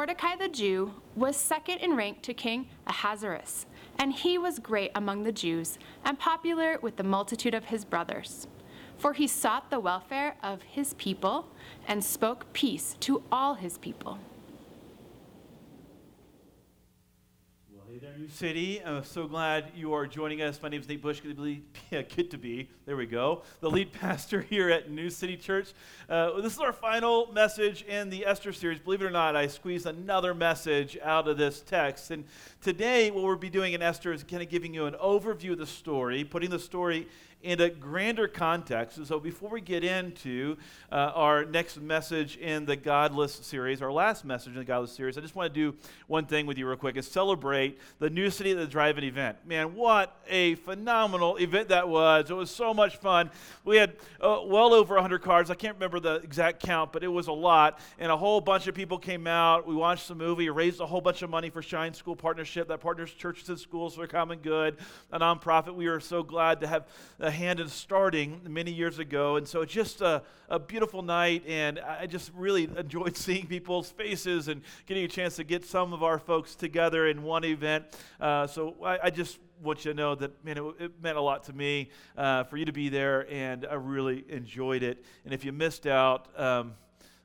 Mordecai the Jew was second in rank to King Ahasuerus, and he was great among the Jews and popular with the multitude of his brothers. For he sought the welfare of his people and spoke peace to all his people. City. I'm so glad you are joining us. My name is Nate Bush. Good to be, yeah, good to be. There we go. The lead pastor here at New City Church. Uh, this is our final message in the Esther series. Believe it or not, I squeezed another message out of this text. And today, what we'll be doing in Esther is kind of giving you an overview of the story, putting the story in a grander context. And so, before we get into uh, our next message in the Godless series, our last message in the Godless series, I just want to do one thing with you real quick and celebrate the New City at the Drive-In event. Man, what a phenomenal event that was! It was so much fun. We had uh, well over 100 cars. I can't remember the exact count, but it was a lot. And a whole bunch of people came out. We watched the movie, raised a whole bunch of money for Shine School Partnership that partners churches and schools for common good, a nonprofit. We are so glad to have hand in starting many years ago. And so it's just a, a beautiful night. And I just really enjoyed seeing people's faces and getting a chance to get some of our folks together in one event. Uh, so I, I just want you to know that man, it, it meant a lot to me uh, for you to be there, and I really enjoyed it. And if you missed out, um,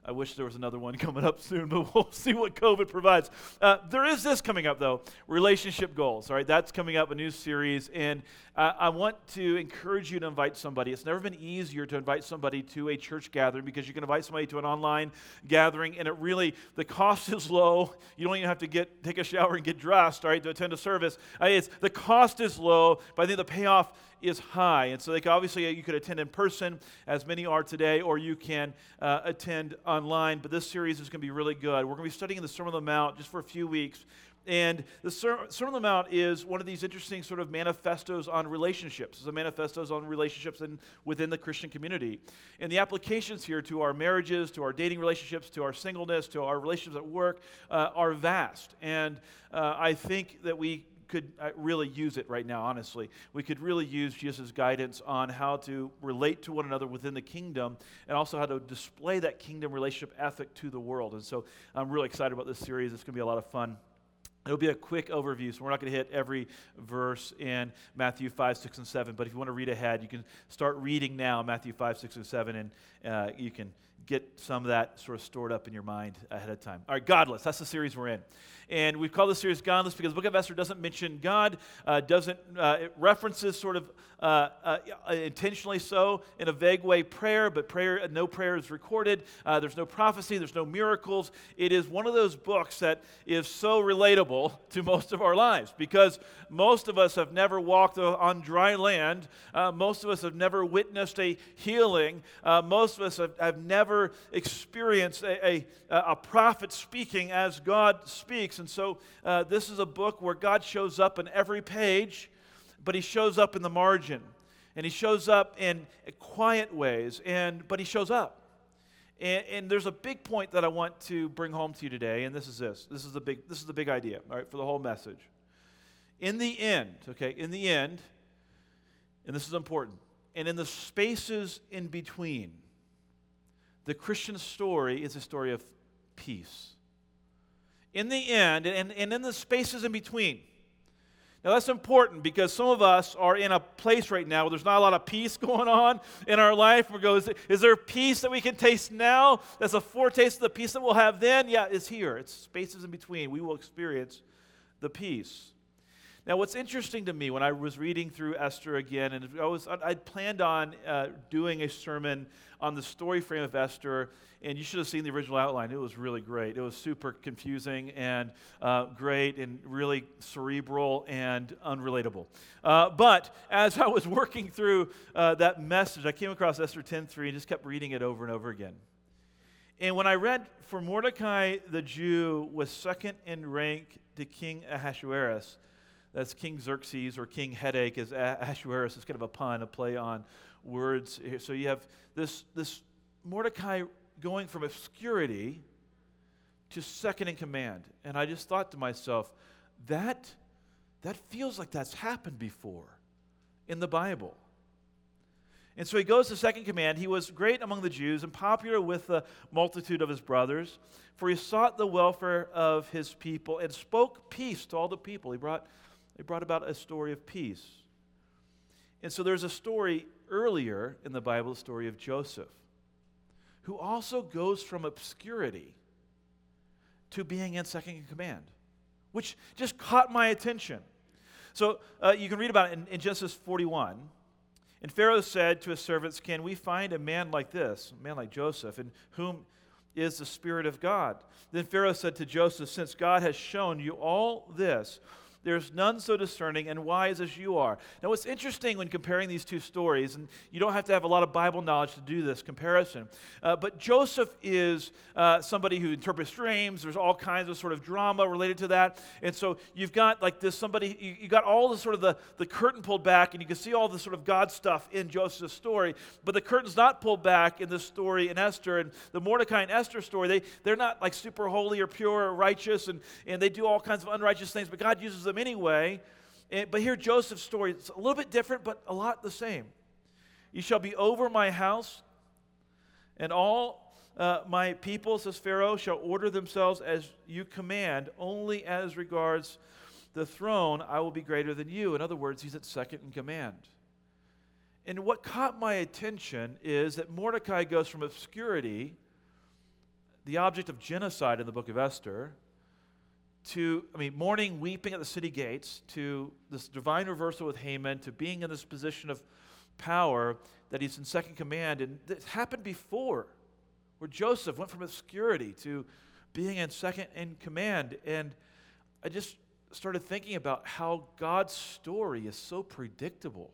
I wish there was another one coming up soon, but we'll see what COVID provides. Uh, there is this coming up, though relationship goals. All right, that's coming up, a new series. And uh, I want to encourage you to invite somebody. It's never been easier to invite somebody to a church gathering because you can invite somebody to an online gathering, and it really, the cost is low. You don't even have to get take a shower and get dressed, all right, to attend a service. Uh, it's, the cost is low, but I think the payoff is high. And so they could, obviously you could attend in person, as many are today, or you can uh, attend online. But this series is going to be really good. We're going to be studying the Sermon on the Mount just for a few weeks. And the Sermon on the Mount is one of these interesting sort of manifestos on relationships. It's a manifestos on relationships in, within the Christian community. And the applications here to our marriages, to our dating relationships, to our singleness, to our relationships at work uh, are vast. And uh, I think that we could uh, really use it right now, honestly. We could really use Jesus' guidance on how to relate to one another within the kingdom and also how to display that kingdom relationship ethic to the world. And so I'm really excited about this series. It's going to be a lot of fun. It'll be a quick overview, so we're not going to hit every verse in Matthew 5, 6, and 7. But if you want to read ahead, you can start reading now Matthew 5, 6, and 7, and uh, you can get some of that sort of stored up in your mind ahead of time. All right, Godless. That's the series we're in. And we've called this series Godless because the book of Esther doesn't mention God, uh, doesn't, uh, it references sort of uh, uh intentionally so in a vague way prayer, but prayer, no prayer is recorded. Uh, there's no prophecy, there's no miracles. It is one of those books that is so relatable to most of our lives because most of us have never walked on dry land. Uh, most of us have never witnessed a healing. most of us have, have never experienced a, a, a prophet speaking as God speaks. And so uh, this is a book where God shows up in every page, but he shows up in the margin. And he shows up in quiet ways, and, but he shows up. And, and, there's a big point that I want to bring home to you today, and this is this. This is the big, this is the big idea, all right, for the whole message. In the end, okay, in the end, and this is important, and in the spaces in between, the Christian story is a story of peace in the end and, and in the spaces in between. Now, that's important because some of us are in a place right now where there's not a lot of peace going on in our life. We go, is, is there peace that we can taste now? That's a foretaste of the peace that we'll have then? Yeah, it's here. It's spaces in between. We will experience the peace. Now, what's interesting to me when I was reading through Esther again, and I was, I'd planned on uh, doing a sermon on the story frame of Esther, and you should have seen the original outline. It was really great. It was super confusing and uh, great and really cerebral and unrelatable. Uh, but as I was working through uh, that message, I came across Esther 10.3 and just kept reading it over and over again. And when I read, for Mordecai the Jew was second in rank to King Ahasuerus, that's King Xerxes or King Headache, as Ahasuerus is kind of a pun, a play on words. So you have this, this Mordecai going from obscurity to second in command. And I just thought to myself, that, that feels like that's happened before in the Bible. And so he goes to second command. He was great among the Jews and popular with the multitude of his brothers, for he sought the welfare of his people and spoke peace to all the people. He brought, he brought about a story of peace. And so there's a story earlier in the Bible, the story of Joseph, who also goes from obscurity to being in second in command, which just caught my attention. So uh, you can read about it in, in Genesis 41. And Pharaoh said to his servants, Can we find a man like this, a man like Joseph, in whom is the Spirit of God? Then Pharaoh said to Joseph, Since God has shown you all this, there's none so discerning and wise as you are. Now, what's interesting when comparing these two stories, and you don't have to have a lot of Bible knowledge to do this comparison, uh, but Joseph is uh, somebody who interprets dreams. There's all kinds of sort of drama related to that. And so you've got like this somebody, you, you got all the sort of the, the curtain pulled back, and you can see all the sort of God stuff in Joseph's story, but the curtain's not pulled back in this story in Esther. And the Mordecai and Esther story, they, they're not like super holy or pure or righteous, and, and they do all kinds of unrighteous things, but God uses them them anyway. And, but here, Joseph's story, it's a little bit different, but a lot the same. You shall be over my house, and all uh, my people, says Pharaoh, shall order themselves as you command, only as regards the throne, I will be greater than you. In other words, he's at second in command. And what caught my attention is that Mordecai goes from obscurity, the object of genocide in the book of Esther, to, I mean, mourning, weeping at the city gates, to this divine reversal with Haman, to being in this position of power that he's in second command. And this happened before, where Joseph went from obscurity to being in second in command. And I just started thinking about how God's story is so predictable.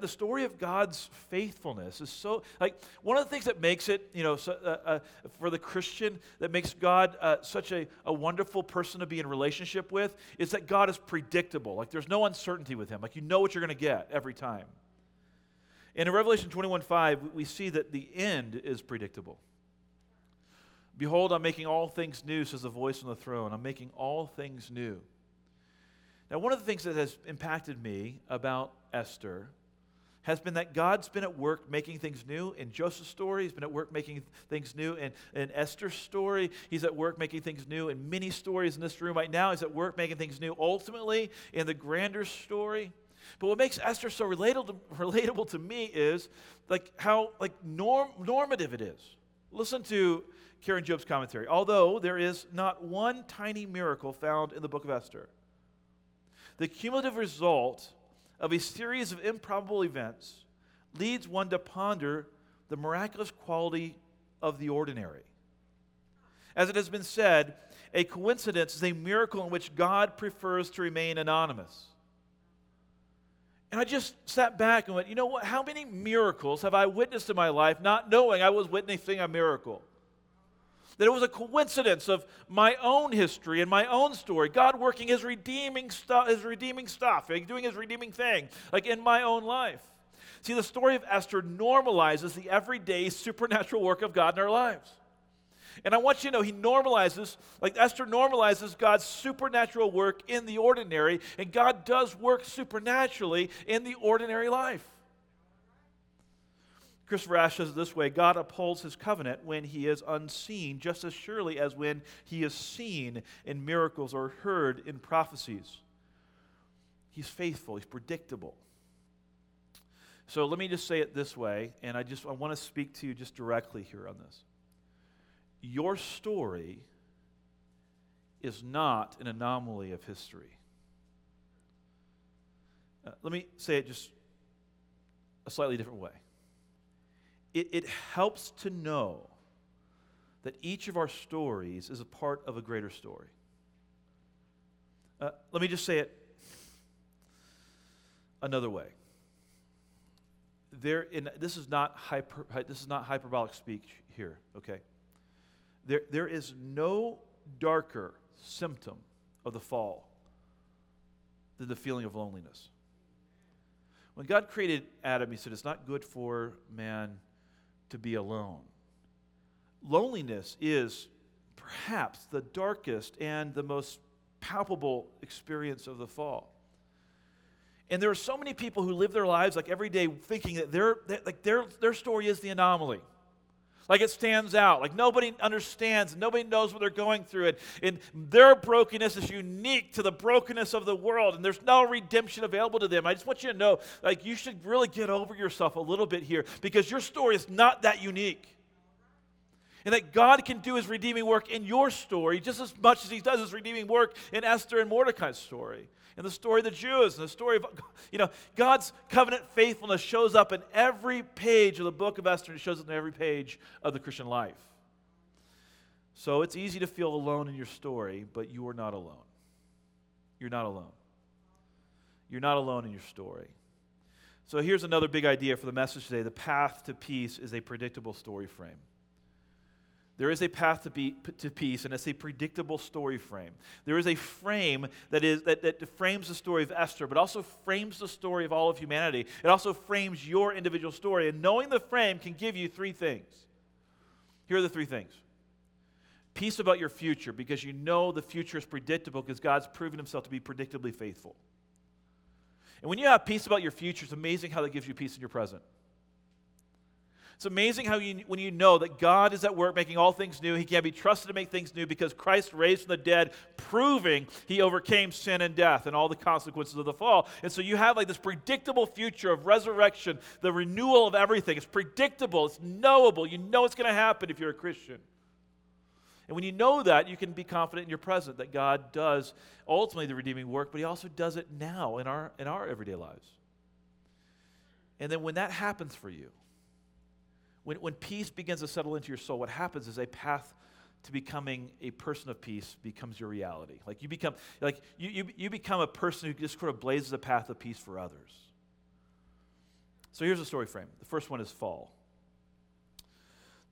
The story of God's faithfulness is so, like, one of the things that makes it, you know, so, uh, uh, for the Christian, that makes God uh, such a, a wonderful person to be in relationship with, is that God is predictable. Like, there's no uncertainty with Him. Like, you know what you're going to get every time. And in Revelation 21 5, we see that the end is predictable. Behold, I'm making all things new, says the voice on the throne. I'm making all things new. Now, one of the things that has impacted me about Esther has been that God's been at work making things new. In Joseph's story, he's been at work making things new. In, in Esther's story, he's at work making things new. In many stories in this room right now, he's at work making things new. Ultimately, in the grander story, but what makes Esther so relatable relatable to me is like how like norm, normative it is. Listen to Karen Jobes' commentary. Although there is not one tiny miracle found in the book of Esther, the cumulative result of a series of improbable events leads one to ponder the miraculous quality of the ordinary. As it has been said, a coincidence is a miracle in which God prefers to remain anonymous. And I just sat back and went, you know what? How many miracles have I witnessed in my life not knowing I was witnessing a miracle? That it was a coincidence of my own history and my own story, God working his redeeming stuff, his redeeming stuff, like doing his redeeming thing, like in my own life. See, the story of Esther normalizes the everyday supernatural work of God in our lives. And I want you to know he normalizes, like Esther normalizes God's supernatural work in the ordinary, and God does work supernaturally in the ordinary life. Christopher Ash says it this way God upholds his covenant when he is unseen, just as surely as when he is seen in miracles or heard in prophecies. He's faithful, he's predictable. So let me just say it this way, and I just I want to speak to you just directly here on this. Your story is not an anomaly of history. Uh, let me say it just a slightly different way it, it helps to know that each of our stories is a part of a greater story. Uh, let me just say it another way. There, in, this is not hyper, this is not hyperbolic speech here. Okay, there, there is no darker symptom of the fall than the feeling of loneliness. When God created Adam, He said, "It's not good for man." To be alone. Loneliness is perhaps the darkest and the most palpable experience of the fall. And there are so many people who live their lives like every day thinking that their, like their, their story is the anomaly. Like it stands out. Like nobody understands. Nobody knows what they're going through. And, and their brokenness is unique to the brokenness of the world. And there's no redemption available to them. I just want you to know, like, you should really get over yourself a little bit here because your story is not that unique. And that God can do his redeeming work in your story just as much as he does his redeeming work in Esther and Mordecai's story and the story of the Jews and the story of, you know, God's covenant faithfulness shows up in every page of the book of Esther and it shows up in every page of the Christian life. So it's easy to feel alone in your story, but you are not alone. You're not alone. You're not alone in your story. So here's another big idea for the message today the path to peace is a predictable story frame. There is a path to, be, to peace, and it's a predictable story frame. There is a frame that, is, that, that frames the story of Esther, but also frames the story of all of humanity. It also frames your individual story. And knowing the frame can give you three things. Here are the three things peace about your future, because you know the future is predictable, because God's proven himself to be predictably faithful. And when you have peace about your future, it's amazing how that gives you peace in your present. It's amazing how you, when you know that God is at work making all things new, He can be trusted to make things new because Christ raised from the dead, proving He overcame sin and death and all the consequences of the fall. And so you have like this predictable future of resurrection, the renewal of everything. It's predictable, it's knowable. You know it's going to happen if you're a Christian. And when you know that, you can be confident in your present that God does ultimately the redeeming work, but He also does it now in our, in our everyday lives. And then when that happens for you, when, when peace begins to settle into your soul, what happens is a path to becoming a person of peace becomes your reality. Like you become like you, you, you become a person who just sort of blazes a path of peace for others. So here's a story frame. The first one is fall.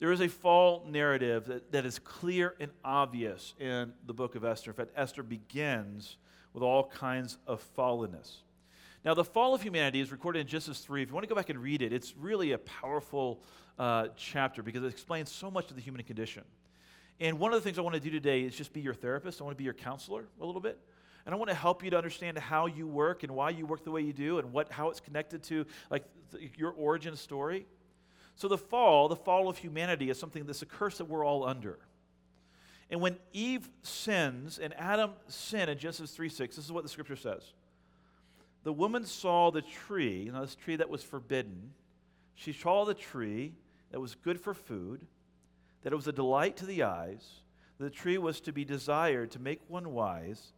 There is a fall narrative that, that is clear and obvious in the book of Esther. In fact, Esther begins with all kinds of fallenness. Now, the fall of humanity is recorded in Genesis 3. If you want to go back and read it, it's really a powerful uh, chapter because it explains so much of the human condition. And one of the things I want to do today is just be your therapist. I want to be your counselor a little bit. And I want to help you to understand how you work and why you work the way you do and what, how it's connected to like th- your origin story. So the fall, the fall of humanity is something that's a curse that we're all under. And when Eve sins and Adam sin in Genesis 3 6, this is what the scripture says. The woman saw the tree, you know, this tree that was forbidden. She saw the tree that was good for food, that it was a delight to the eyes, that the tree was to be desired to make one wise.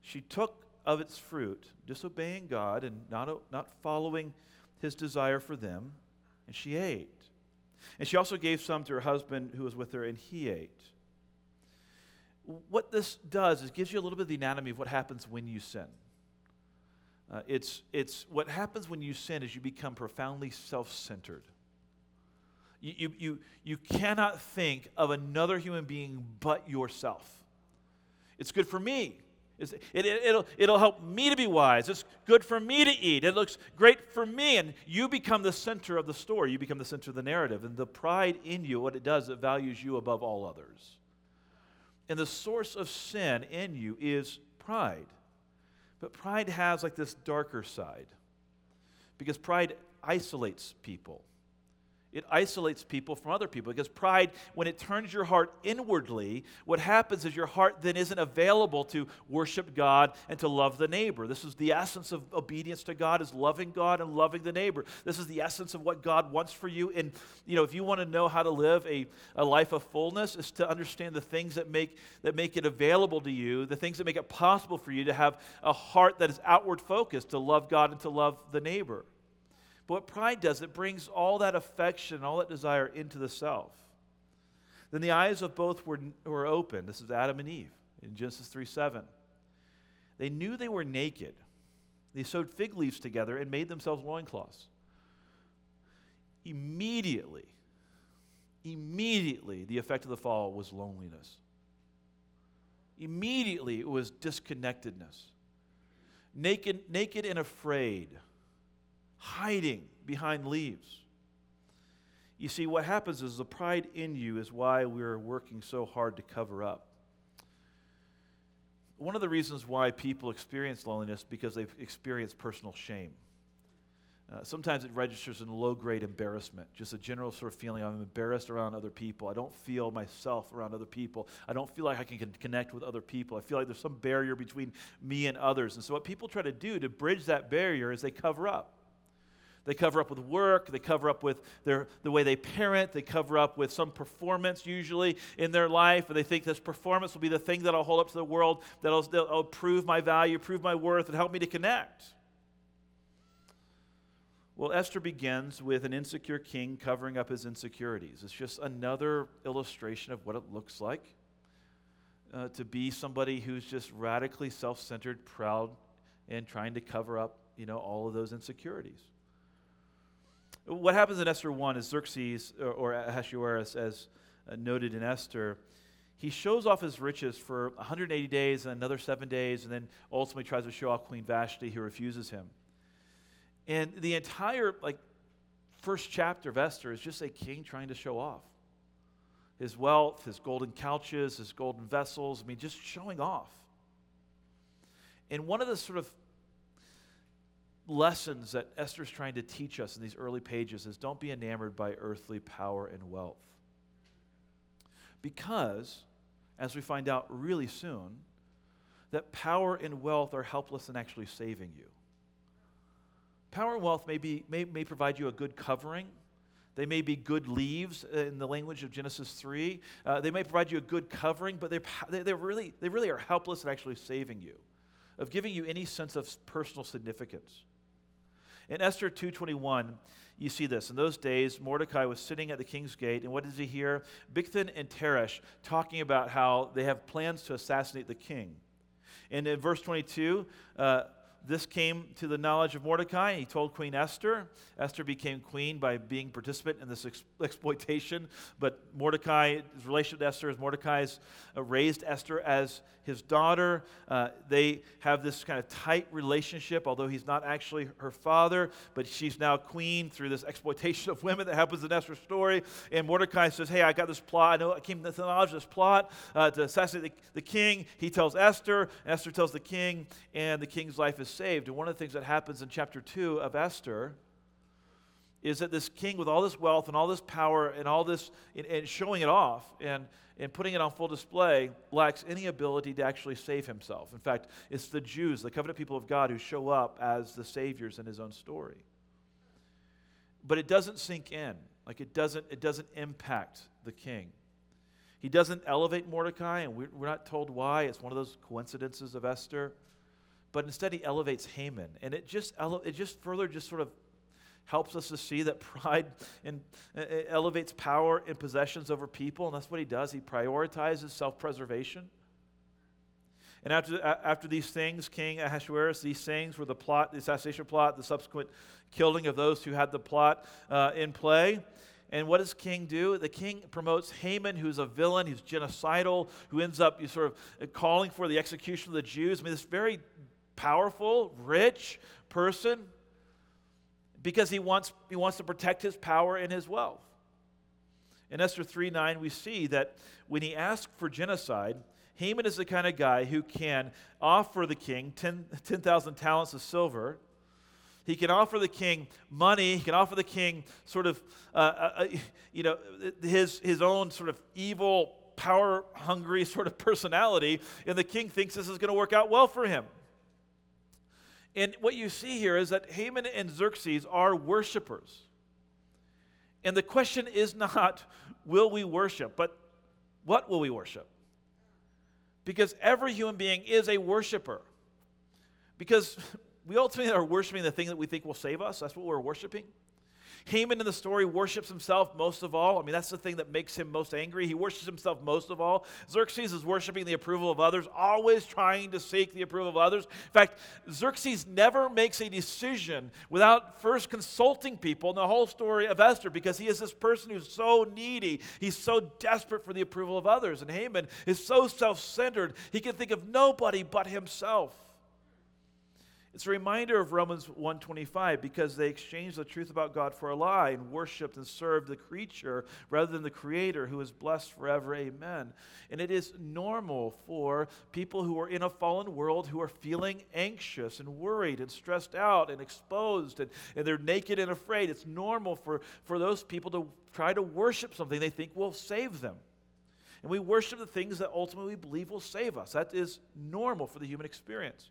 She took of its fruit, disobeying God and not, not following his desire for them, and she ate. And she also gave some to her husband who was with her, and he ate. What this does is gives you a little bit of the anatomy of what happens when you sin. Uh, it's, it's what happens when you sin is you become profoundly self centered. You, you, you, you cannot think of another human being but yourself. It's good for me. It's, it, it, it'll, it'll help me to be wise. It's good for me to eat. It looks great for me. And you become the center of the story. You become the center of the narrative. And the pride in you, what it does, it values you above all others. And the source of sin in you is pride. But pride has like this darker side because pride isolates people. It isolates people from other people because pride, when it turns your heart inwardly, what happens is your heart then isn't available to worship God and to love the neighbor. This is the essence of obedience to God is loving God and loving the neighbor. This is the essence of what God wants for you. And you know, if you want to know how to live a, a life of fullness, is to understand the things that make that make it available to you, the things that make it possible for you to have a heart that is outward focused, to love God and to love the neighbor. But what pride does, it brings all that affection, all that desire into the self. Then the eyes of both were, were open. This is Adam and Eve in Genesis 3 7. They knew they were naked. They sewed fig leaves together and made themselves loincloths. Immediately, immediately, the effect of the fall was loneliness. Immediately, it was disconnectedness. Naked, naked and afraid hiding behind leaves. You see, what happens is the pride in you is why we're working so hard to cover up. one of the reasons why people experience loneliness because they've experienced personal shame. Uh, sometimes it registers in low grade embarrassment, just a general sort of feeling I'm embarrassed around other people. I don't feel myself around other people. I don't feel like I can connect with other people. I feel like there's some barrier between me and others. And so, what people try to do to bridge that barrier is they cover up. They cover up with work, they cover up with their, the way they parent, they cover up with some performance usually in their life, and they think this performance will be the thing that I'll hold up to the world, that'll, that'll prove my value, prove my worth, and help me to connect. Well, Esther begins with an insecure king covering up his insecurities. It's just another illustration of what it looks like uh, to be somebody who's just radically self centered, proud, and trying to cover up you know, all of those insecurities. What happens in Esther 1 is Xerxes, or, Ahasuerus, as uh, noted in Esther, he shows off his riches for 180 days and another seven days, and then ultimately tries to show off Queen Vashti, who refuses him. And the entire like first chapter of Esther is just a king trying to show off his wealth, his golden couches, his golden vessels. I mean, just showing off. And one of the sort of lessons that Esther's trying to teach us in these early pages is don't be enamored by earthly power and wealth. Because, as we find out really soon, that power and wealth are helpless in actually saving you. Power and wealth may, be, may, may provide you a good covering. They may be good leaves in the language of Genesis 3. Uh, they may provide you a good covering, but they're, they're really, they really are helpless in actually saving you, of giving you any sense of personal significance. In Esther 2:21, you see this. In those days, Mordecai was sitting at the king's gate, and what does he hear? Bigthan and Teresh talking about how they have plans to assassinate the king. And in verse 22, uh, this came to the knowledge of Mordecai. He told Queen Esther. Esther became queen by being participant in this ex- exploitation. But Mordecai's relationship to Esther is Mordecai's uh, raised Esther as his daughter. Uh, they have this kind of tight relationship, although he's not actually her father, but she's now queen through this exploitation of women that happens in Esther's story. And Mordecai says, Hey, I got this plot. I know I came to the knowledge of this plot uh, to assassinate the, the king. He tells Esther, Esther tells the king, and the king's life is saved. And one of the things that happens in chapter 2 of Esther is that this king with all this wealth and all this power and all this and, and showing it off and, and putting it on full display lacks any ability to actually save himself. In fact, it's the Jews, the covenant people of God, who show up as the saviors in his own story. But it doesn't sink in. Like it doesn't, it doesn't impact the king. He doesn't elevate Mordecai, and we're, we're not told why. It's one of those coincidences of Esther but instead he elevates Haman. And it just, ele- it just further just sort of helps us to see that pride and, uh, elevates power and possessions over people. And that's what he does. He prioritizes self preservation. And after, after these things, King Ahasuerus, these things were the plot, the assassination plot, the subsequent killing of those who had the plot uh, in play. And what does king do? The king promotes Haman, who's a villain, who's genocidal, who ends up sort of calling for the execution of the Jews. I mean, this very powerful, rich person because he wants, he wants to protect his power and his wealth. In Esther 3 9, we see that when he asked for genocide, Haman is the kind of guy who can offer the king 10,000 10, talents of silver. He can offer the king money. He can offer the king sort of, uh, uh, uh you know, his, his own sort of evil, power hungry sort of personality. And the king thinks this is going to work out well for him. And what you see here is that Haman and Xerxes are worshipers. And the question is not, will we worship, but what will we worship? Because every human being is a worshiper. Because we ultimately are worshiping the thing that we think will save us. That's what we're worshiping. Haman in the story worships himself most of all. I mean, that's the thing that makes him most angry. He worships himself most of all. Xerxes is worshiping the approval of others, always trying to seek the approval of others. In fact, Xerxes never makes a decision without first consulting people in the whole story of Esther because he is this person who's so needy. He's so desperate for the approval of others. And Haman is so self centered, he can think of nobody but himself. It's a reminder of Romans 1:25 because they exchanged the truth about God for a lie and worshiped and served the creature rather than the creator who is blessed forever. Amen. And it is normal for people who are in a fallen world who are feeling anxious and worried and stressed out and exposed and, and they're naked and afraid. It's normal for, for those people to try to worship something they think will save them. And we worship the things that ultimately we believe will save us. That is normal for the human experience.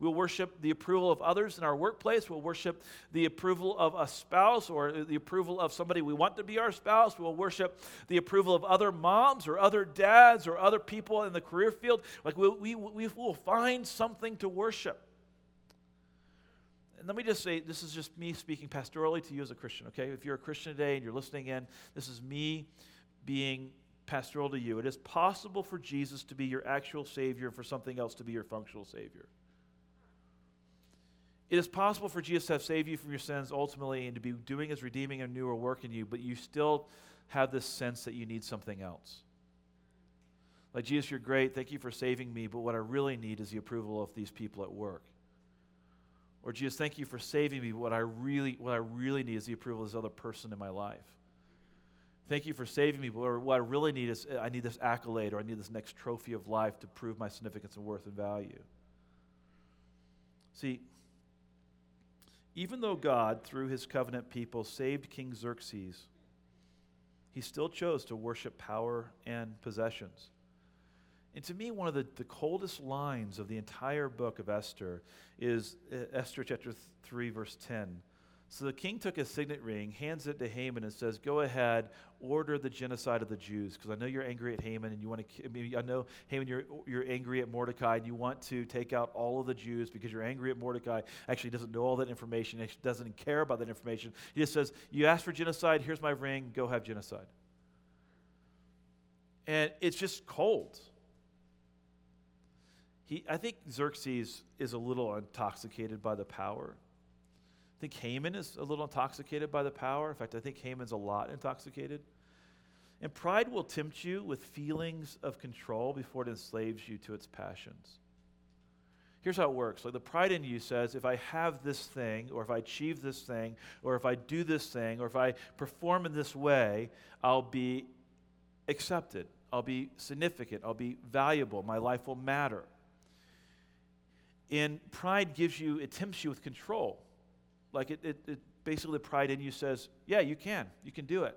We'll worship the approval of others in our workplace. We'll worship the approval of a spouse or the approval of somebody we want to be our spouse. We'll worship the approval of other moms or other dads or other people in the career field. Like we, we, we will find something to worship. And let me just say, this is just me speaking pastorally to you as a Christian, okay? If you're a Christian today and you're listening in, this is me being pastoral to you. It is possible for Jesus to be your actual Savior and for something else to be your functional Savior. It is possible for Jesus to have saved you from your sins ultimately and to be doing his redeeming and newer work in you, but you still have this sense that you need something else. Like, Jesus, you're great. Thank you for saving me, but what I really need is the approval of these people at work. Or, Jesus, thank you for saving me, but what I really, what I really need is the approval of this other person in my life. Thank you for saving me, but what I really need is I need this accolade or I need this next trophy of life to prove my significance and worth and value. See, even though God, through his covenant people, saved King Xerxes, he still chose to worship power and possessions. And to me, one of the, the coldest lines of the entire book of Esther is uh, Esther chapter 3, verse 10. So the king took his signet ring, hands it to Haman, and says, Go ahead, order the genocide of the Jews. Because I know you're angry at Haman, and you want to, I, mean, I know, Haman, you're, you're angry at Mordecai, and you want to take out all of the Jews because you're angry at Mordecai. Actually, doesn't know all that information, actually doesn't care about that information. He just says, You asked for genocide, here's my ring, go have genocide. And it's just cold. He, I think Xerxes is a little intoxicated by the power think Haman is a little intoxicated by the power. In fact, I think Haman's a lot intoxicated. And pride will tempt you with feelings of control before it enslaves you to its passions. Here's how it works. Like the pride in you says, if I have this thing, or if I achieve this thing, or if I do this thing, or if I perform in this way, I'll be accepted. I'll be significant. I'll be valuable. My life will matter. And pride gives you, it tempts you with control. Like it, it, it basically the pride in you says, yeah, you can. You can do it.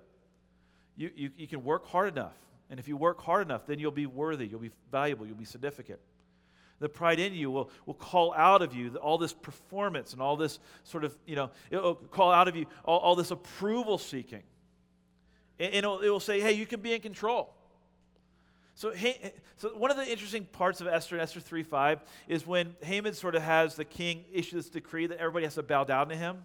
You, you, you can work hard enough. And if you work hard enough, then you'll be worthy, you'll be valuable, you'll be significant. The pride in you will, will call out of you all this performance and all this sort of, you know, it will call out of you all, all this approval seeking. And, and it, will, it will say, hey, you can be in control. So, so one of the interesting parts of Esther and Esther 3.5 is when Haman sort of has the king issue this decree that everybody has to bow down to him.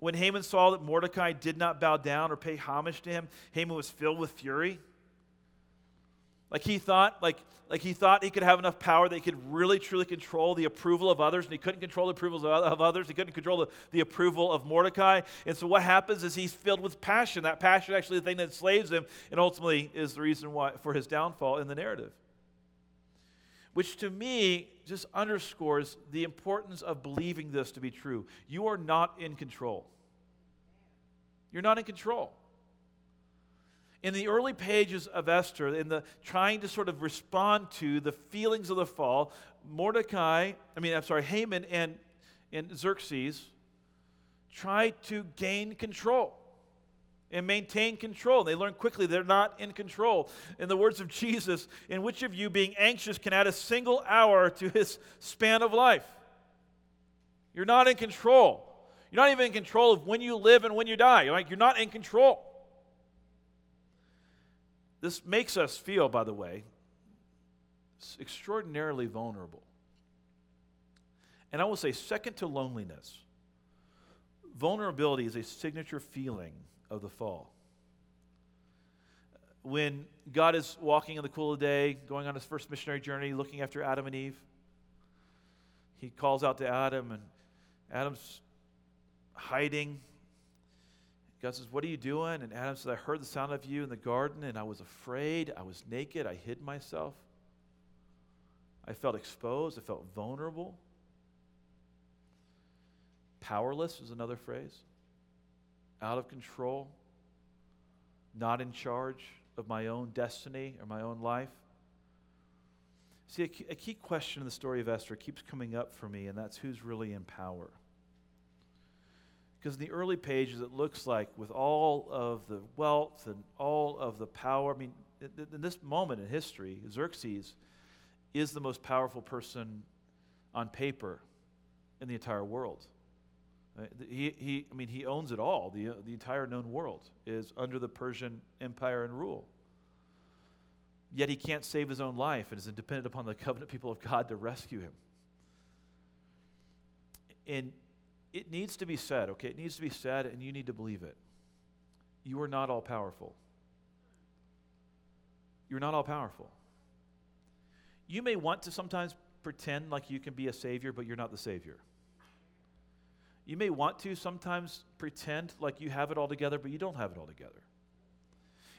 When Haman saw that Mordecai did not bow down or pay homage to him, Haman was filled with fury. Like he thought, like, like he thought he could have enough power that he could really truly control the approval of others, and he couldn't control the approvals of others. He couldn't control the, the approval of Mordecai. And so what happens is he's filled with passion. That passion actually the thing that enslaves him, and ultimately is the reason why for his downfall in the narrative. Which to me just underscores the importance of believing this to be true. You are not in control. You're not in control in the early pages of Esther, in the trying to sort of respond to the feelings of the fall, Mordecai, I mean, I'm sorry, Haman and, and Xerxes try to gain control and maintain control. They learn quickly they're not in control. In the words of Jesus, in which of you being anxious can add a single hour to his span of life? You're not in control. You're not even in control of when you live and when you die. You're, like, you're not in control. This makes us feel, by the way, extraordinarily vulnerable. And I will say, second to loneliness, vulnerability is a signature feeling of the fall. When God is walking in the cool of the day, going on his first missionary journey, looking after Adam and Eve, he calls out to Adam, and Adam's hiding God says, What are you doing? And Adam says, I heard the sound of you in the garden, and I was afraid. I was naked. I hid myself. I felt exposed. I felt vulnerable. Powerless is another phrase. Out of control, not in charge of my own destiny or my own life. See, a key, question in the story of Esther keeps coming up for me, and that's who's really in power. Because in the early pages, it looks like with all of the wealth and all of the power, I mean, in this moment in history, Xerxes is the most powerful person on paper in the entire world. Uh, he, he, I mean, he owns it all. The, the entire known world is under the Persian Empire and rule. Yet he can't save his own life and is dependent upon the covenant people of God to rescue him. And it needs to be said, okay? It needs to be said, and you need to believe it. You are not all powerful. You're not all powerful. You may want to sometimes pretend like you can be a savior, but you're not the savior. You may want to sometimes pretend like you have it all together, but you don't have it all together.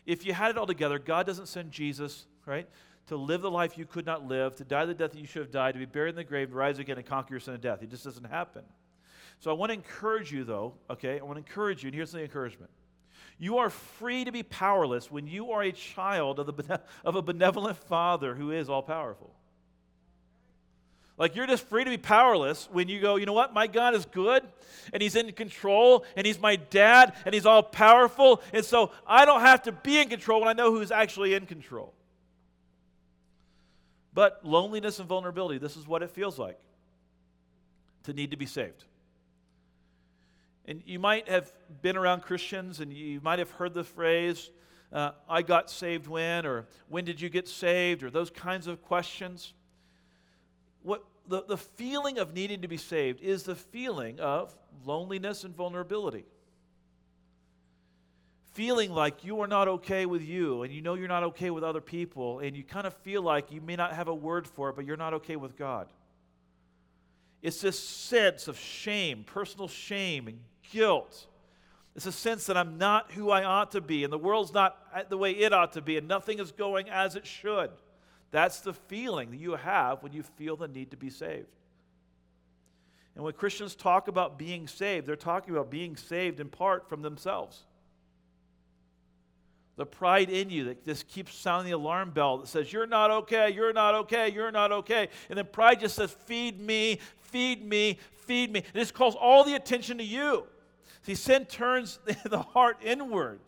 If you had it all together, God doesn't send Jesus, right, to live the life you could not live, to die the death that you should have died, to be buried in the grave, rise again and conquer your sin and death. It just doesn't happen. So I want to encourage you, though, okay? I want to encourage you, and here's the encouragement. You are free to be powerless when you are a child of, the, of a benevolent Father who is all powerful. Like you're just free to be powerless when you go, you know what? My God is good and He's in control and He's my dad and He's all powerful. And so I don't have to be in control when I know who's actually in control. But loneliness and vulnerability, this is what it feels like to need to be saved. And you might have been around Christians and you might have heard the phrase, uh, I got saved when, or when did you get saved, or those kinds of questions. What the, the feeling of needing to be saved is the feeling of loneliness and vulnerability. Feeling like you are not okay with you, and you know you're not okay with other people, and you kind of feel like you may not have a word for it, but you're not okay with God. It's this sense of shame, personal shame and guilt. It's a sense that I'm not who I ought to be, and the world's not the way it ought to be, and nothing is going as it should. That's the feeling that you have when you feel the need to be saved. And when Christians talk about being saved, they're talking about being saved in part from themselves. The pride in you that just keeps sounding the alarm bell that says, You're not okay, you're not okay, you're not okay. And then pride just says, Feed me, feed me, feed me. And this calls all the attention to you. See, sin turns the heart inward,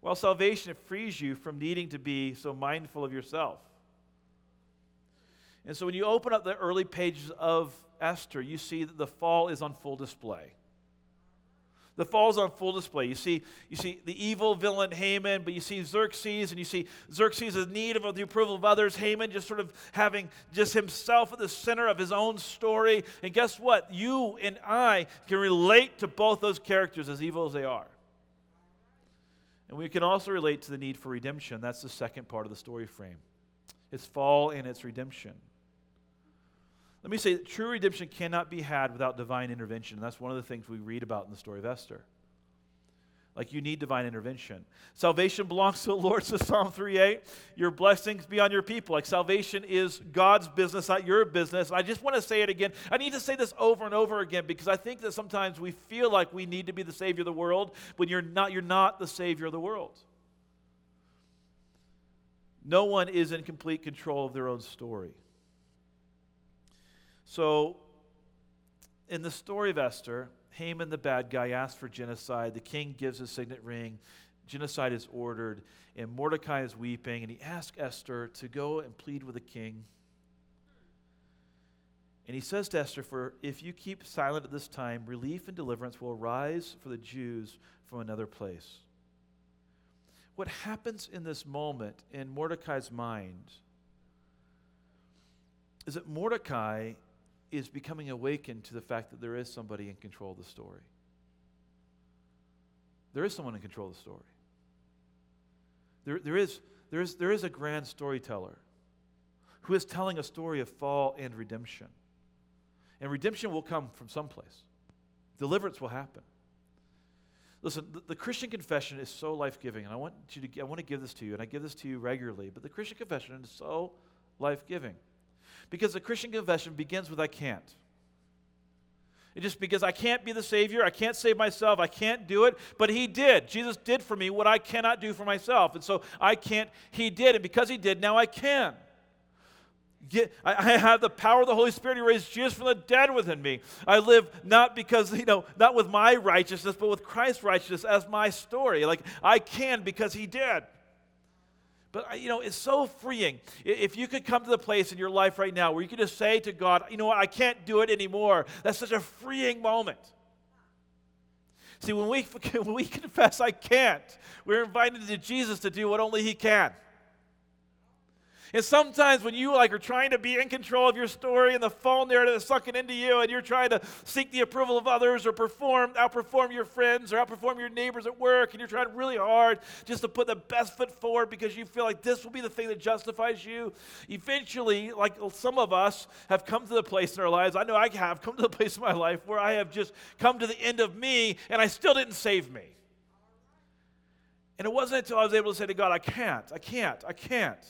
while salvation frees you from needing to be so mindful of yourself. And so when you open up the early pages of Esther, you see that the fall is on full display. The fall is on full display. You see, you see the evil villain Haman, but you see Xerxes, and you see Xerxes' in need of the approval of others. Haman just sort of having just himself at the center of his own story. And guess what? You and I can relate to both those characters, as evil as they are. And we can also relate to the need for redemption. That's the second part of the story frame. Its fall and its redemption. Let me say that true redemption cannot be had without divine intervention. And that's one of the things we read about in the story of Esther. Like you need divine intervention. Salvation belongs to the Lord, says Psalm 3:8. Your blessings be on your people. Like salvation is God's business, not your business. I just want to say it again. I need to say this over and over again because I think that sometimes we feel like we need to be the savior of the world when you're not, you're not the savior of the world. No one is in complete control of their own story. So, in the story of Esther, Haman, the bad guy, asks for genocide. The king gives a signet ring. Genocide is ordered, and Mordecai is weeping, and he asks Esther to go and plead with the king. And he says to Esther, For if you keep silent at this time, relief and deliverance will arise for the Jews from another place. What happens in this moment in Mordecai's mind is that Mordecai is becoming awakened to the fact that there is somebody in control of the story. There is someone in control of the story. There, there, is, there, is, there is a grand storyteller who is telling a story of fall and redemption. And redemption will come from someplace, deliverance will happen. Listen, the, the Christian confession is so life giving, and I want, you to, I want to give this to you, and I give this to you regularly, but the Christian confession is so life giving. Because the Christian confession begins with I can't. just because I can't be the Savior. I can't save myself. I can't do it. But He did. Jesus did for me what I cannot do for myself. And so I can't. He did. And because He did, now I can. Get, I, I have the power of the Holy Spirit. He raised Jesus from the dead within me. I live not because, you know, not with my righteousness, but with Christ's righteousness as my story. Like I can because He did. But, uh, you know, it's so freeing. If you could come to the place in your life right now where you could just say to God, you know what, I can't do it anymore. That's such a freeing moment. See, when we, when we confess I can't, we're invited to Jesus to do what only He can. And sometimes when you like are trying to be in control of your story and the phone narrative is sucking into you and you're trying to seek the approval of others or perform, outperform your friends or outperform your neighbors at work and you're trying really hard just to put the best foot forward because you feel like this will be the thing that justifies you, eventually, like some of us have come to the place in our lives, I know I have come to the place in my life where I have just come to the end of me and I still didn't save me. And it wasn't until I was able to say to God, I can't, I can't, I can't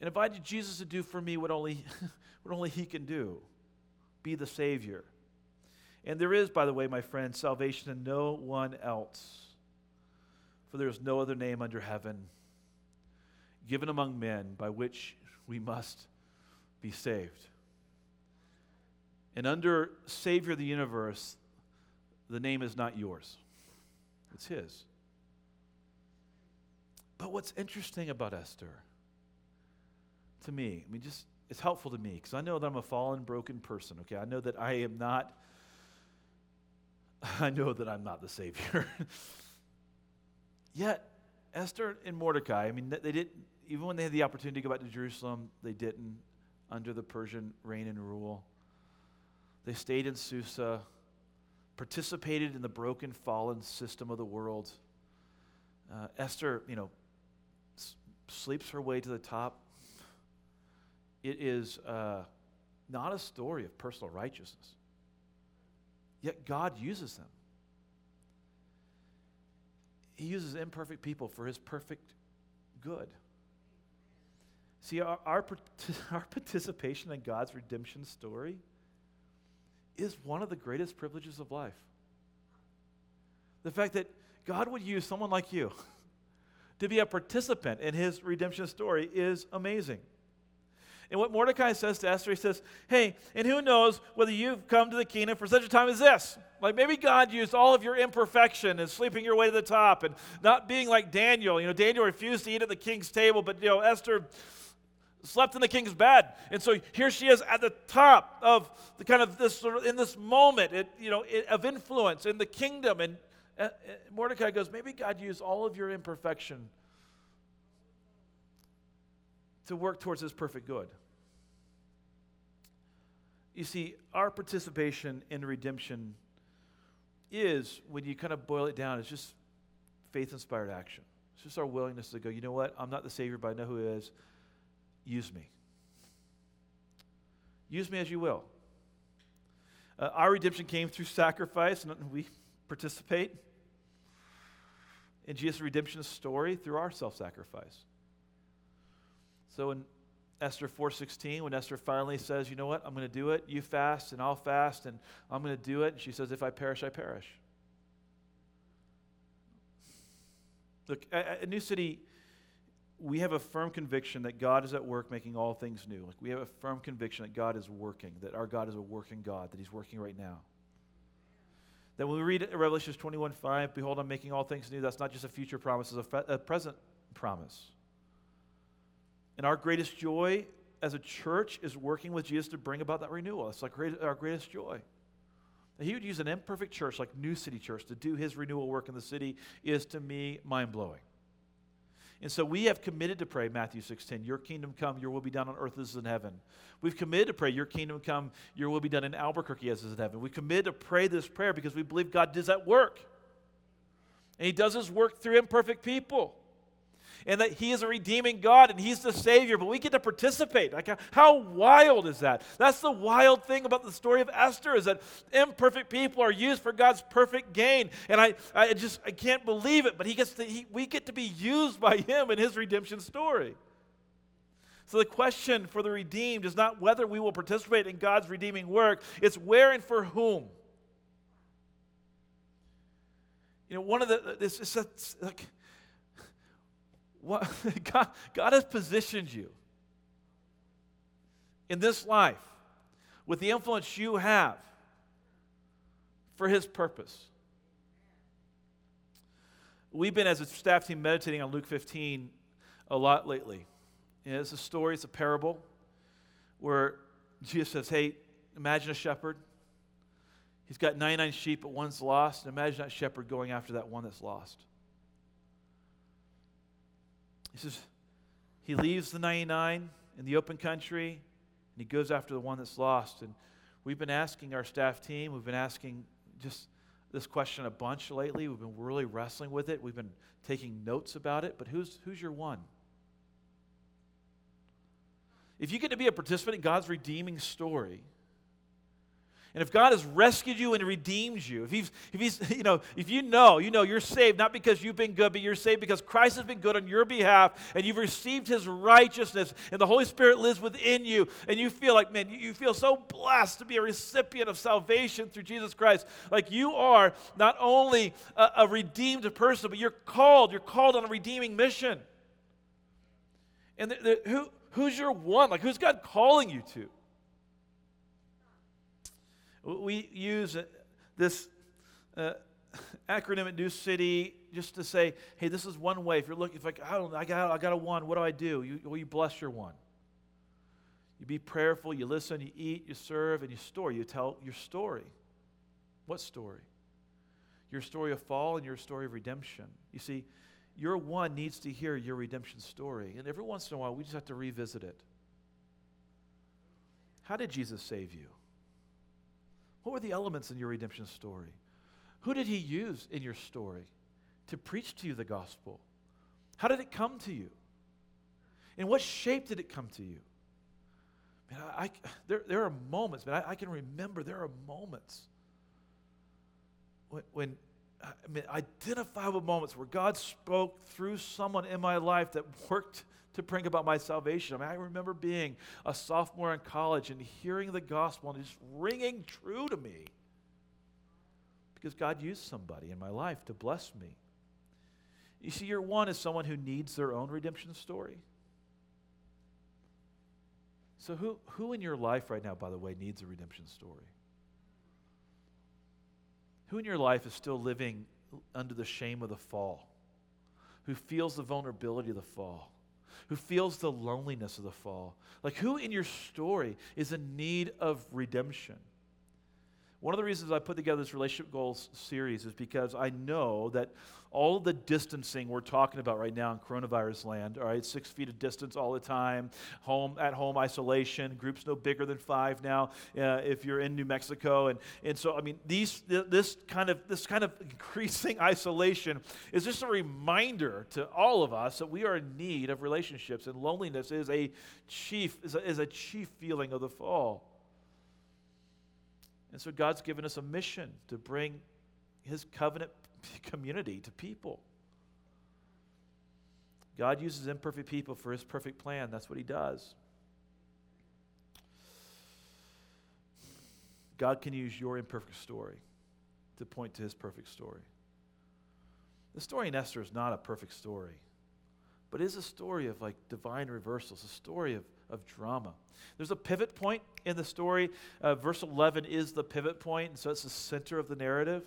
and invited Jesus to do for me what only, what only He can do be the Savior. And there is, by the way, my friends, salvation in no one else. For there is no other name under heaven given among men by which we must be saved. And under Savior of the universe, the name is not yours, it's His. But what's interesting about Esther to me. I mean, just it's helpful to me because I know that I'm a fallen, broken person. Okay, I know that I am not. I know that I'm not the Savior. Yet, Esther and Mordecai. I mean, they didn't. Even when they had the opportunity to go back to Jerusalem, they didn't under the Persian reign and rule. They stayed in Susa, participated in the broken, fallen system of the world. Uh, Esther, you know, s- sleeps her way to the top it is uh, not a story of personal righteousness. Yet God uses them. He uses imperfect people for his perfect good. See, our, our, our, participation in God's redemption story is one of the greatest privileges of life. The fact that God would use someone like you to be a participant in his redemption story is amazing. And what Mordecai says to Esther, he says, Hey, and who knows whether you've come to the kingdom for such a time as this? Like maybe God used all of your imperfection and sleeping your way to the top and not being like Daniel. You know, Daniel refused to eat at the king's table, but, you know, Esther slept in the king's bed. And so here she is at the top of the kind of this sort of in this moment, it, you know, it, of influence in the kingdom. And uh, uh Mordecai goes, maybe God used all of your imperfection to work towards his perfect good. You see, our participation in redemption is, when you kind of boil it down, it's just faith inspired action. It's just our willingness to go, you know what? I'm not the Savior, but I know who is. Use me. Use me as you will. Uh, our redemption came through sacrifice, and we participate in Jesus' redemption story through our self sacrifice. So, in Esther 4:16 when Esther finally says, "You know what? I'm going to do it. You fast and I'll fast and I'm going to do it." And she says, "If I perish, I perish." Look, at, New City we have a firm conviction that God is at work making all things new. Like we have a firm conviction that God is working, that our God is a working God, that he's working right now. That when we read Revelation 21 5, behold, I'm making all things new, that's not just a future promise, it's a, a present promise. And our greatest joy as a church is working with Jesus to bring about that renewal. It's like our greatest joy. That he would use an imperfect church like New City Church to do his renewal work in the city is to me mind blowing. And so we have committed to pray, Matthew 16, your kingdom come, your will be done on earth as in heaven. We've committed to pray, your kingdom come, your will be done in Albuquerque as is in heaven. We've committed to pray this prayer because we believe God does that work. And he does his work through imperfect people and that He is a redeeming God and He's the Savior, but we get to participate. Like, how wild is that? That's the wild thing about the story of Esther is that imperfect people are used for God's perfect gain. And I, I just I can't believe it, but he gets to, he, we get to be used by Him in His redemption story. So the question for the redeemed is not whether we will participate in God's redeeming work, it's where and for whom. You know, one of the, this is like, what, God, God has positioned you in this life with the influence you have for His purpose. We've been, as a staff team, meditating on Luke 15 a lot lately. It's a story, it's a parable where Jesus says, Hey, imagine a shepherd. He's got 99 sheep, but one's lost. And imagine that shepherd going after that one that's lost. He says, He leaves the 99 in the open country and he goes after the one that's lost. And we've been asking our staff team, we've been asking just this question a bunch lately. We've been really wrestling with it. We've been taking notes about it. But who's, who's your one? If you get to be a participant in God's redeeming story, and if God has rescued you and redeemed you, if he's, if he's, you know, if you know, you know you're saved not because you've been good, but you're saved because Christ has been good on your behalf, and you've received his righteousness, and the Holy Spirit lives within you, and you feel like, man, you feel so blessed to be a recipient of salvation through Jesus Christ. Like you are not only a, a redeemed person, but you're called, you're called on a redeeming mission. And the, the, who, Who's your one? Like, who's God calling you to? We use uh, this uh, acronym at New City just to say, hey, this is one way. If you're looking, if like, I don't, I got, I got a one. What do I do? You, well, you bless your one. You be prayerful. You listen. You eat. You serve, and you store. You tell your story. What story? Your story of fall and your story of redemption. You see, your one needs to hear your redemption story. And every once in a while, we just have to revisit it. How did Jesus save you? What were the elements in your redemption story? Who did he use in your story to preach to you the gospel? How did it come to you? In what shape did it come to you? Man, I, I there, there are moments, but I, I, can remember there are moments when, when I mean, identifiable moments where God spoke through someone in my life that worked to bring about my salvation. I mean, I remember being a sophomore in college and hearing the gospel and just ringing true to me because God used somebody in my life to bless me. You see, your one is someone who needs their own redemption story. So, who, who in your life right now, by the way, needs a redemption story? Who in your life is still living under the shame of the fall? Who feels the vulnerability of the fall? Who feels the loneliness of the fall? Like, who in your story is in need of redemption? One of the reasons I put together this relationship goals series is because I know that all the distancing we're talking about right now in coronavirus land, all right, six feet of distance all the time, home at home isolation, groups no bigger than five now uh, if you're in New Mexico, and and so I mean these this kind of this kind of increasing isolation is just a reminder to all of us that we are in need of relationships, and loneliness is a chief is a, is a chief feeling of the fall. And so God's given us a mission to bring his covenant community to people. God uses imperfect people for his perfect plan. That's what he does. God can use your imperfect story to point to his perfect story. The story in Esther is not a perfect story, but it is a story of like divine reversals, a story of of drama. There's a pivot point in the story. Uh, verse 11 is the pivot point, and so it's the center of the narrative.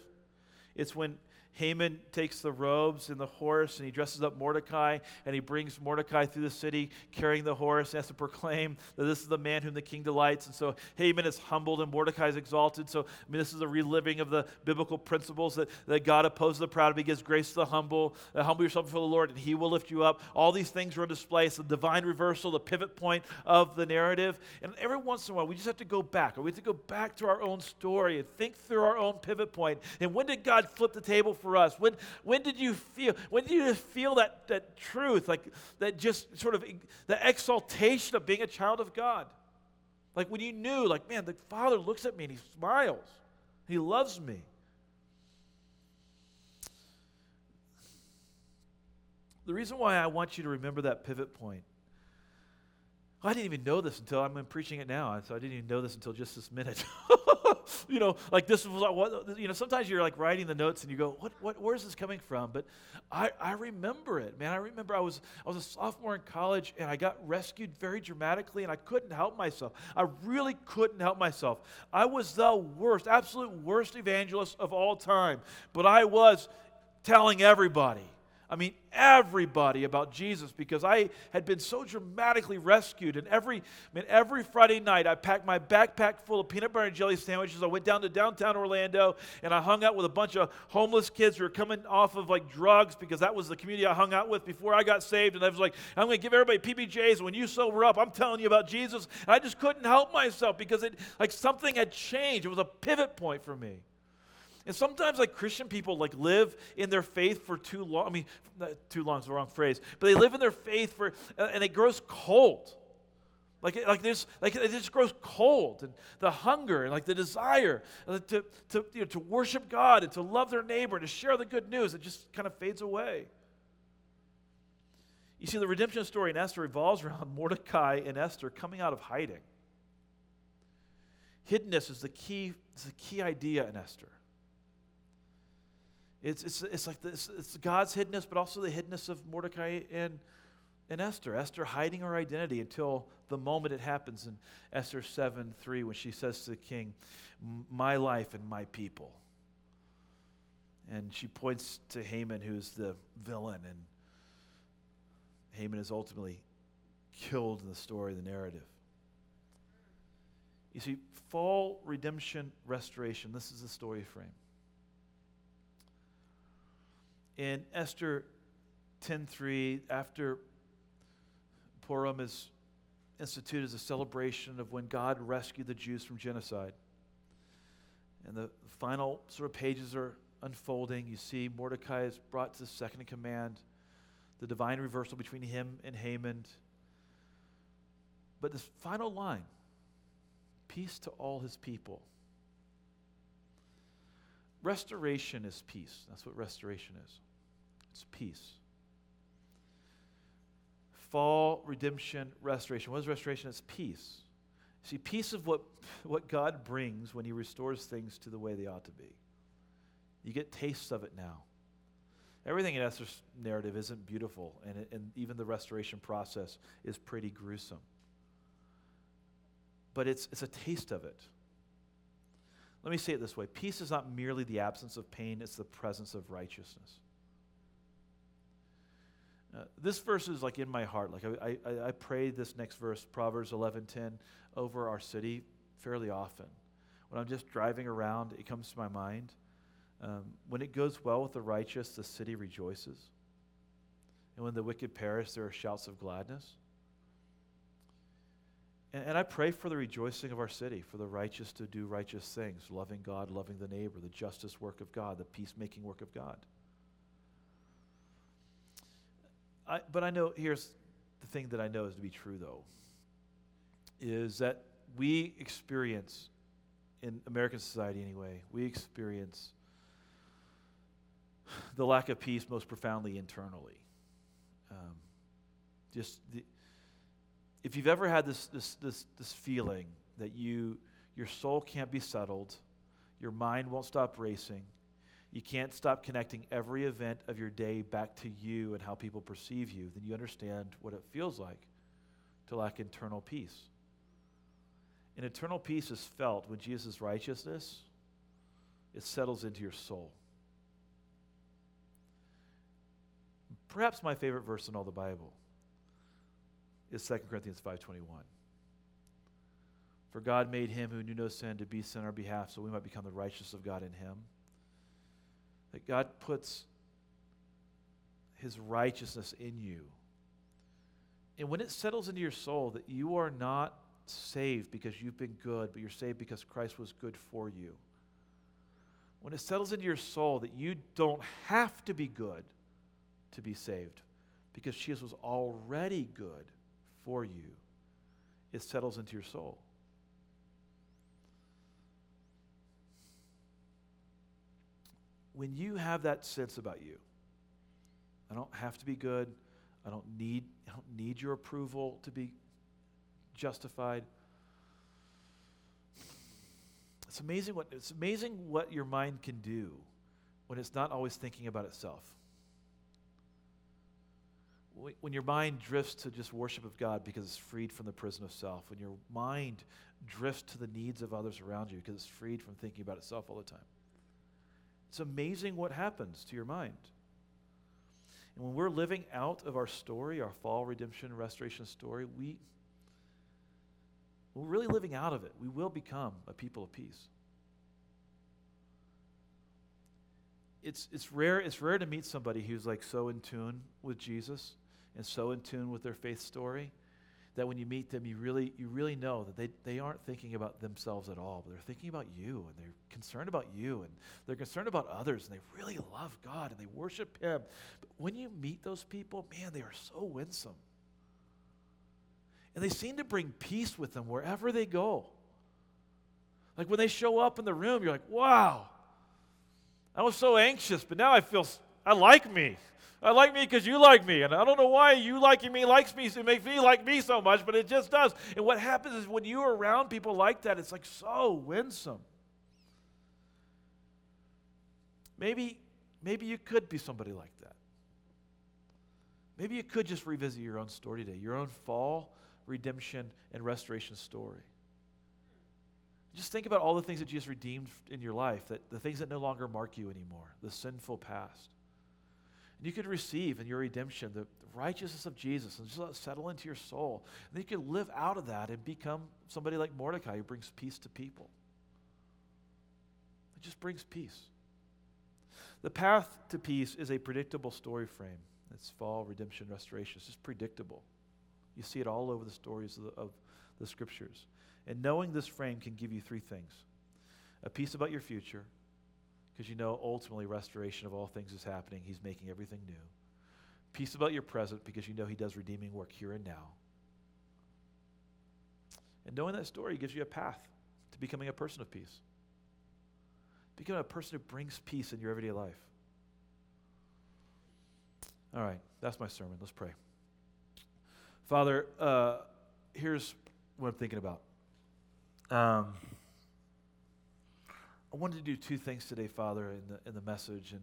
It's when Haman takes the robes and the horse and he dresses up Mordecai and he brings Mordecai through the city carrying the horse and has to proclaim that this is the man whom the king delights. And so Haman is humbled and Mordecai is exalted. So, I mean, this is a reliving of the biblical principles that, that God opposes the proud, but he gives grace to the humble. Uh, humble yourself before the Lord and he will lift you up. All these things are on display. It's the divine reversal, the pivot point of the narrative. And every once in a while, we just have to go back. or We have to go back to our own story and think through our own pivot point. And when did God flip the table for us? When, when did you feel, when did you feel that, that truth, like that just sort of the exaltation of being a child of God? Like when you knew, like, man, the Father looks at me and he smiles. He loves me. The reason why I want you to remember that pivot point, I didn't even know this until I'm preaching it now, so I didn't even know this until just this minute. you know, like this was what you know. Sometimes you're like writing the notes and you go, "What? What? Where's this coming from?" But I, I remember it, man. I remember I was I was a sophomore in college and I got rescued very dramatically, and I couldn't help myself. I really couldn't help myself. I was the worst, absolute worst evangelist of all time. But I was telling everybody I mean, everybody about Jesus because I had been so dramatically rescued. And every, I mean, every Friday night, I packed my backpack full of peanut butter and jelly sandwiches. I went down to downtown Orlando and I hung out with a bunch of homeless kids who were coming off of like drugs because that was the community I hung out with before I got saved. And I was like, I'm going to give everybody PBJs. When you sober up, I'm telling you about Jesus. And I just couldn't help myself because it, like, something had changed. It was a pivot point for me. And sometimes, like Christian people, like live in their faith for too long. I mean, too long is the wrong phrase, but they live in their faith for, uh, and it grows cold. Like, like this, like it just grows cold, and the hunger and like the desire uh, to, to, you know, to worship God and to love their neighbor to share the good news, it just kind of fades away. You see, the redemption story in Esther revolves around Mordecai and Esther coming out of hiding. Hiddenness is the key, is the key idea in Esther. It's, it's, it's like this, it's God's hiddenness, but also the hiddenness of Mordecai and, and Esther. Esther hiding her identity until the moment it happens in Esther 7 3 when she says to the king, My life and my people. And she points to Haman, who's the villain, and Haman is ultimately killed in the story, the narrative. You see, fall, redemption, restoration, this is the story frame in Esther 10:3, after Purim is instituted as a celebration of when God rescued the Jews from genocide. And the final sort of pages are unfolding. You see Mordecai is brought to the second in command, the divine reversal between him and Haman. But this final line peace to all his people. Restoration is peace. That's what restoration is it's peace. Fall, redemption, restoration. What is restoration? It's peace. See, peace is what, what God brings when He restores things to the way they ought to be. You get tastes of it now. Everything in Esther's narrative isn't beautiful, and, it, and even the restoration process is pretty gruesome. But it's, it's a taste of it. Let me say it this way peace is not merely the absence of pain, it's the presence of righteousness. Uh, this verse is like in my heart. Like I, I, I pray this next verse, Proverbs 11:10, over our city fairly often. When I'm just driving around, it comes to my mind. Um, when it goes well with the righteous, the city rejoices. And when the wicked perish, there are shouts of gladness. And, and I pray for the rejoicing of our city, for the righteous to do righteous things, loving God, loving the neighbor, the justice work of God, the peacemaking work of God. I, but I know, here's the thing that I know is to be true, though, is that we experience, in American society anyway, we experience the lack of peace most profoundly internally. Um, just the, if you've ever had this, this, this, this feeling that you, your soul can't be settled, your mind won't stop racing, you can't stop connecting every event of your day back to you and how people perceive you, then you understand what it feels like to lack internal peace. And eternal peace is felt when Jesus' righteousness it settles into your soul. Perhaps my favorite verse in all the Bible is 2 Corinthians 5:21. For God made him who knew no sin to be sin on our behalf so we might become the righteousness of God in him that God puts his righteousness in you. And when it settles into your soul that you are not saved because you've been good, but you're saved because Christ was good for you. When it settles into your soul that you don't have to be good to be saved because Jesus was already good for you, it settles into your soul. when you have that sense about you, I don't have to be good. I don't need, I don't need your approval to be, justified. It's amazing what it's amazing what your mind can do when it's not always thinking about itself. When your mind drifts to just worship of God because it's freed from the prison of self, when your mind drifts to the needs of others around you because it's freed from thinking about itself all the time. It's amazing what happens to your mind. And when we're living out of our story, our fall, redemption, restoration story, we, we're really living out of it. We will become a people of peace. It's, it's, rare, it's rare to meet somebody who's like so in tune with Jesus and so in tune with their faith story that when you meet them, you really, you really know that they, they aren't thinking about themselves at all, but they're thinking about you and they're concerned about you and they're concerned about others and they really love God and they worship Him. But when you meet those people, man, they are so winsome. And they seem to bring peace with them wherever they go. Like when they show up in the room, you're like, wow, I was so anxious, but now I feel, I like me. I like me because you like me. And I don't know why you liking me likes me, it makes me like me so much, but it just does. And what happens is when you're around people like that, it's like so winsome. Maybe, maybe you could be somebody like that. Maybe you could just revisit your own story today, your own fall, redemption, and restoration story. Just think about all the things that Jesus redeemed in your life, that the things that no longer mark you anymore, the sinful past. You could receive in your redemption the, righteousness of Jesus and just let it settle into your soul. And you could live out of that and become somebody like Mordecai who brings peace to people. It just brings peace. The path to peace is a predictable story frame. It's fall, redemption, restoration. It's just predictable. You see it all over the stories of the, of the scriptures. And knowing this frame can give you three things a peace about your future, because you know ultimately restoration of all things is happening. He's making everything new. Peace about your present, because you know He does redeeming work here and now. And knowing that story gives you a path to becoming a person of peace. Becoming a person who brings peace in your everyday life. All right, that's my sermon. Let's pray. Father, uh, here's what I'm thinking about. Um, I wanted to do two things today, Father, in the, in the message. And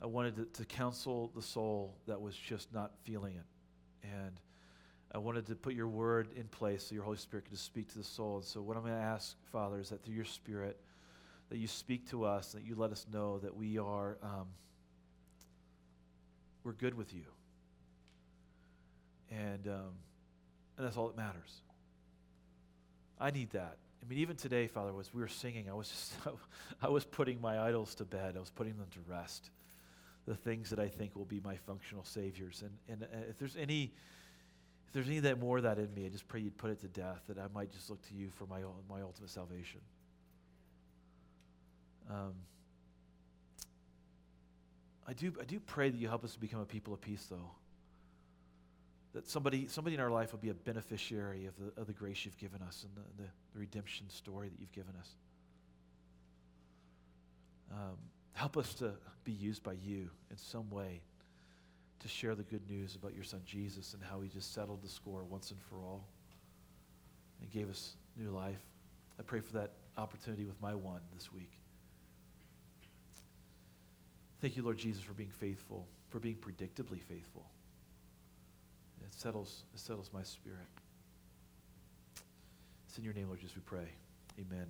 I wanted to, to counsel the soul that was just not feeling it. And I wanted to put your word in place so your Holy Spirit could just speak to the soul. And so, what I'm going to ask, Father, is that through your Spirit, that you speak to us, that you let us know that we are, um, we're good with you. And, um, and that's all that matters. I need that. I mean, even today, Father, as we were singing, I was just, I was putting my idols to bed. I was putting them to rest. The things that I think will be my functional saviors. And, and uh, if there's any, if there's any that more that in me, I just pray you'd put it to death, that I might just look to you for my, my ultimate salvation. Um, I do, I do pray that you help us to become a people of peace, though that somebody, somebody in our life will be a beneficiary of the, of the grace you've given us and the, the, the redemption story that you've given us. Um, help us to be used by you in some way to share the good news about your son Jesus and how he just settled the score once and for all and gave us new life. I pray for that opportunity with my one this week. Thank you, Lord Jesus, for being faithful, for being predictably faithful. It settles, it settles my spirit. It's in your name, Lord Jesus, we pray. Amen.